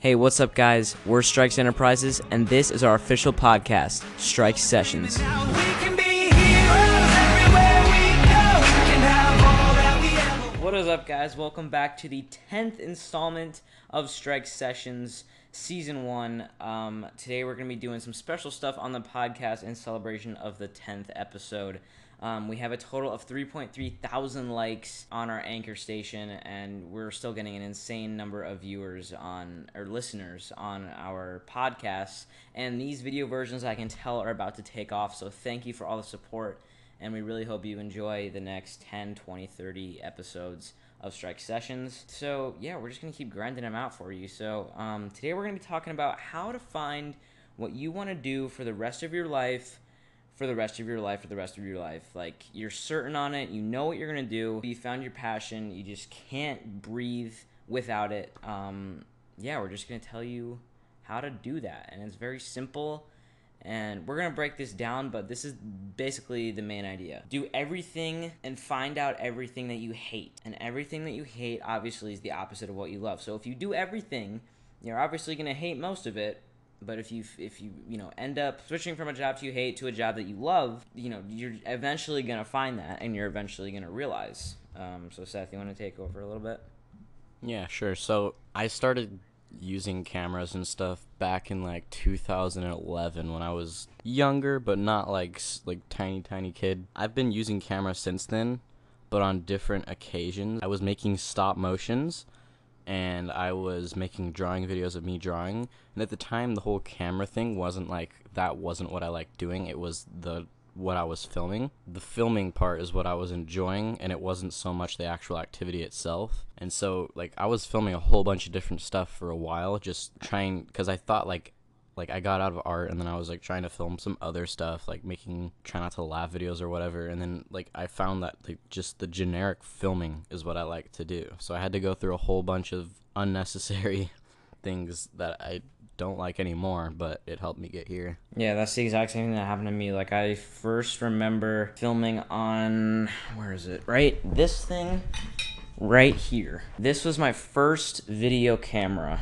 Hey, what's up, guys? We're Strikes Enterprises, and this is our official podcast, Strike Sessions. What is up, guys? Welcome back to the 10th installment of Strike Sessions, Season 1. Um, today, we're going to be doing some special stuff on the podcast in celebration of the 10th episode. Um, we have a total of 3.3 thousand likes on our anchor station, and we're still getting an insane number of viewers on or listeners on our podcasts. And these video versions, I can tell, are about to take off. So thank you for all the support, and we really hope you enjoy the next 10, 20, 30 episodes of Strike Sessions. So yeah, we're just gonna keep grinding them out for you. So um, today we're gonna be talking about how to find what you want to do for the rest of your life for the rest of your life for the rest of your life. Like you're certain on it. You know what you're gonna do. You found your passion. You just can't breathe without it. Um, yeah we're just gonna tell you how to do that. And it's very simple. And we're gonna break this down but this is basically the main idea. Do everything and find out everything that you hate. And everything that you hate obviously is the opposite of what you love. So if you do everything you're obviously gonna hate most of it but if you if you you know end up switching from a job you hate to a job that you love, you know you're eventually gonna find that, and you're eventually gonna realize. Um, so Seth, you want to take over a little bit? Yeah, sure. So I started using cameras and stuff back in like 2011 when I was younger, but not like like tiny tiny kid. I've been using cameras since then, but on different occasions. I was making stop motions and I was making drawing videos of me drawing. And at the time, the whole camera thing wasn't like that. wasn't what I liked doing. It was the what I was filming. The filming part is what I was enjoying, and it wasn't so much the actual activity itself. And so, like, I was filming a whole bunch of different stuff for a while, just trying because I thought like like I got out of art and then I was like trying to film some other stuff like making try not to laugh videos or whatever and then like I found that like just the generic filming is what I like to do. So I had to go through a whole bunch of unnecessary things that I don't like anymore, but it helped me get here. Yeah, that's the exact same thing that happened to me. Like I first remember filming on where is it? Right? This thing right here. This was my first video camera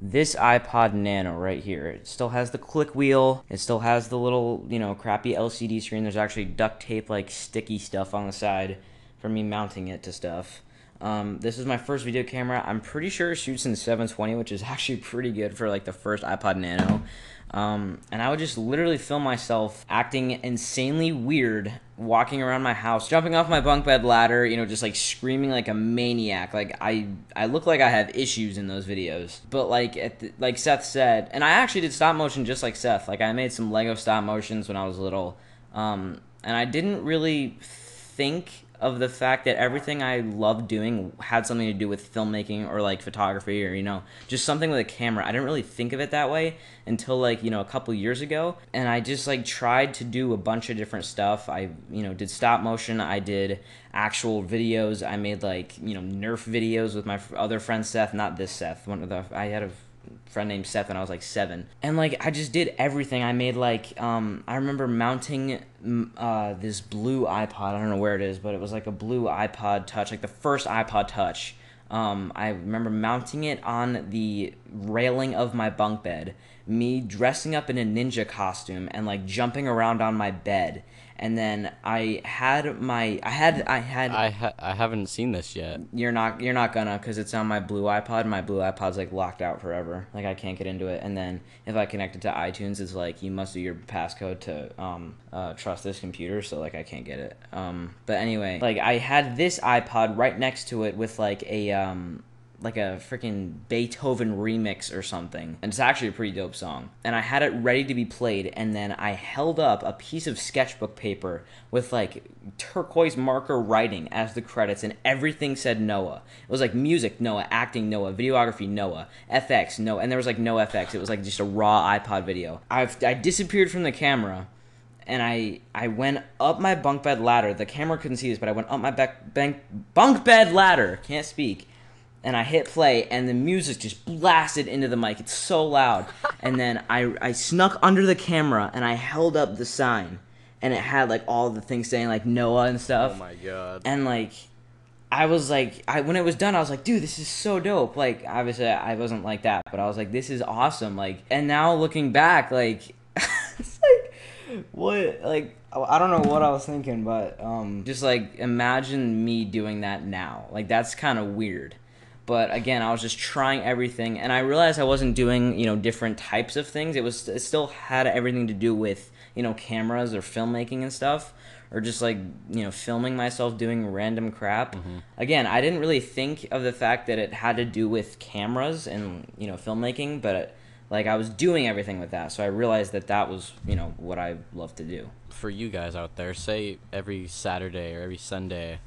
this iPod Nano right here. It still has the click wheel. It still has the little, you know, crappy LCD screen. There's actually duct tape, like sticky stuff on the side for me mounting it to stuff. Um, this is my first video camera. I'm pretty sure it shoots in 720, which is actually pretty good for like the first iPod Nano. Um, and I would just literally film myself acting insanely weird, walking around my house, jumping off my bunk bed ladder, you know, just like screaming like a maniac. Like I, I look like I have issues in those videos. But like, the, like Seth said, and I actually did stop motion just like Seth. Like I made some Lego stop motions when I was little, um, and I didn't really think of the fact that everything I loved doing had something to do with filmmaking or like photography or you know just something with a camera. I didn't really think of it that way until like you know a couple years ago, and I just like tried to do a bunch of different stuff. I you know did stop motion. I did actual videos. I made like you know Nerf videos with my other friend Seth, not this Seth. One of the I had a friend named Seth when I was like seven, and like I just did everything. I made like um I remember mounting uh this blue iPod. I don't know where it is, but it was like a blue iPod Touch, like the first iPod Touch. Um, I remember mounting it on the railing of my bunk bed, me dressing up in a ninja costume and like jumping around on my bed and then I had my I had I had I ha- I haven't seen this yet. You're not you're not gonna because it's on my blue iPod. My blue iPod's like locked out forever. Like I can't get into it. And then if I connect it to iTunes, it's like you must do your passcode to um uh, trust this computer. So like I can't get it. Um, but anyway, like I had this iPod right next to it with like a um like a freaking Beethoven remix or something. And it's actually a pretty dope song. And I had it ready to be played, and then I held up a piece of sketchbook paper with like turquoise marker writing as the credits, and everything said Noah. It was like music, Noah, acting, Noah, videography, Noah, FX, Noah, and there was like no FX. It was like just a raw iPod video. I've I disappeared from the camera and I I went up my bunk bed ladder. The camera couldn't see this, but I went up my back bank bunk bed ladder. Can't speak and I hit play, and the music just blasted into the mic. It's so loud. and then I, I snuck under the camera and I held up the sign, and it had like all the things saying like Noah and stuff. Oh my god. And like, I was like, I when it was done, I was like, dude, this is so dope. Like, obviously, I wasn't like that, but I was like, this is awesome. Like, and now looking back, like, it's like, what, like, I don't know what I was thinking, but um, just like imagine me doing that now. Like, that's kind of weird. But again, I was just trying everything, and I realized I wasn't doing, you know, different types of things. It was, it still had everything to do with, you know, cameras or filmmaking and stuff or just like you know filming myself doing random crap Mm-hmm. again i didn't really think of the fact that it had to do with cameras and you know filmmaking but it, like i was doing everything with that so i realized that that was you know what i love to do For you guys out there, say every Saturday or every Sunday,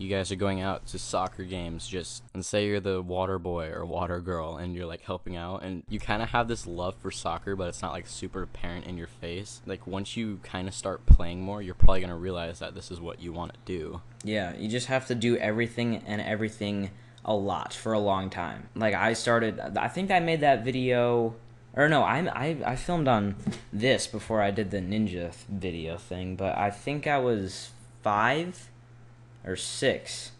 you guys are going out to soccer games just and say you're the water boy or water girl and you're like helping out and you kind of have this love for soccer but it's not like super apparent in your face like once you kind of start playing more you're probably going to realize that this is what you want to do. Yeah you just have to do everything and everything a lot for a long time. Like i started i think i made that video or no I, I i filmed on this before i did the ninja video thing but i think i was five or six.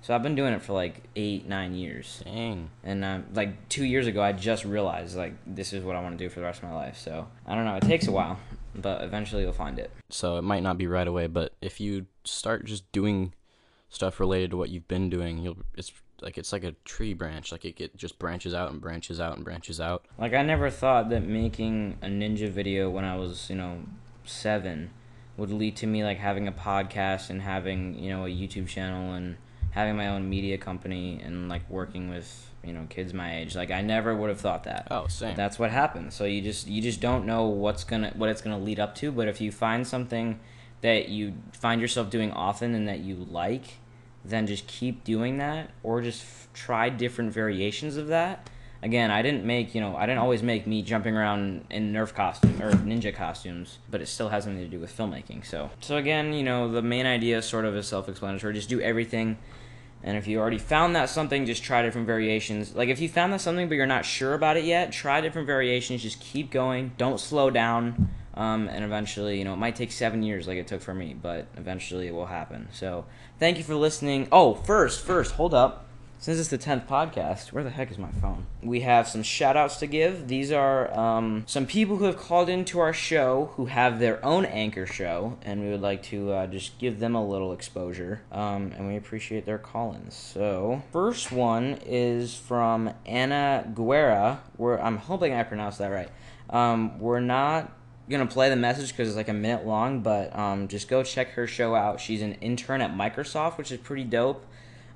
So i've been doing it for like eight nine years. Dang. And um, like two years ago i just realized like this is what i want to do for the rest of my life. So i don't know. It takes a while but eventually you'll find it. So it might not be right away but if you start just doing stuff related to what you've been doing you'll it's like it's like a tree branch. Like it, it just branches out and branches out and branches out. Like I never thought that making a ninja video when I was, you know, 7 would lead to me like having a podcast and having, you know, a YouTube channel and having my own media company and like working with, you know, kids my age. Like I never would have thought that. oh same But that's what happens. So you just you just don't know what's gonna what it's gonna lead up to. But if you find something that you find yourself doing often and that you like, then just keep doing that, or just f- try different variations of that. Again, I didn't make you know I didn't always make me jumping around in Nerf costume or ninja costumes, but it still has something to do with filmmaking. So so again, you know the main idea sort of is self-explanatory. Just do everything. And if you already found that something, just try different variations. Like if you found that something but you're not sure about it yet, try different variations. Just keep going. Don't slow down. Um, and eventually, you know, it might take seven years like it took for me, but eventually it will happen. So thank you for listening. Oh, first, first, hold up. Since it's the 10th podcast, where the heck is my phone? We have some shout outs to give. These are um, some people who have called into our show who have their own anchor show, and we would like to uh, just give them a little exposure. Um, and we appreciate their call ins. So, first one is from Anna Guerra. Where I'm hoping I pronounced that right. Um, we're not gonna play the message because it's like a minute long, but um, just go check her show out. She's an intern at Microsoft, which is pretty dope.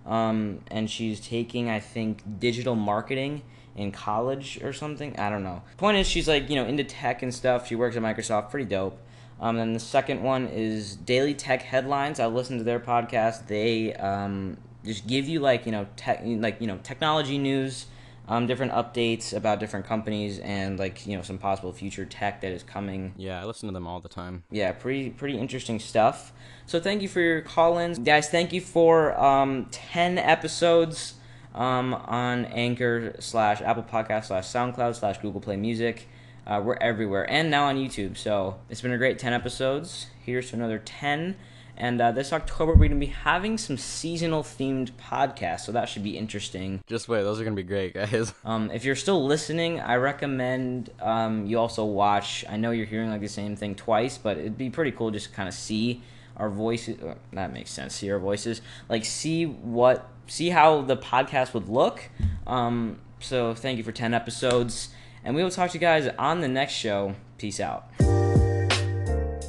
Um, and she's taking, I think, digital marketing in college or something. I don't know. Point is, she's like you know into tech and stuff. She works at Microsoft, pretty dope. Um, and the second one is Daily Tech Headlines. I listen to their podcast. They um, just give you like you know tech like you know technology news um, different updates about different companies and like you know some possible future tech that is coming. Yeah, I listen to them all the time. Yeah, pretty pretty interesting stuff. So thank you for your call-ins, guys. Thank you for um, ten episodes um, on Anchor slash Apple Podcast slash SoundCloud slash Google Play Music. Uh, we're everywhere and now on YouTube. So it's been a great ten episodes. Here's to another ten. And uh, this October, we're going to be having some seasonal themed podcasts, so that should be interesting. Just wait, those are gonna be great, guys. Um, if you're still listening, I recommend um, you also watch. I know you're hearing like the same thing twice, but it'd be pretty cool just to kind of see our voices. uh, That makes sense. See our voices, like see what, see how the podcast would look. Um, so thank you for ten episodes, and we will talk to you guys on the next show. Peace out.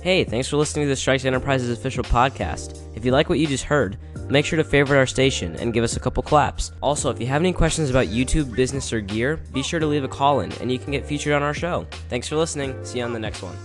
Hey, thanks for listening to the Strikes Enterprises official podcast. If you like what you just heard, make sure to favorite our station and give us a couple claps. Also, if you have any questions about YouTube, business, or gear, be sure to leave a call in and you can get featured on our show. Thanks for listening. See you on the next one.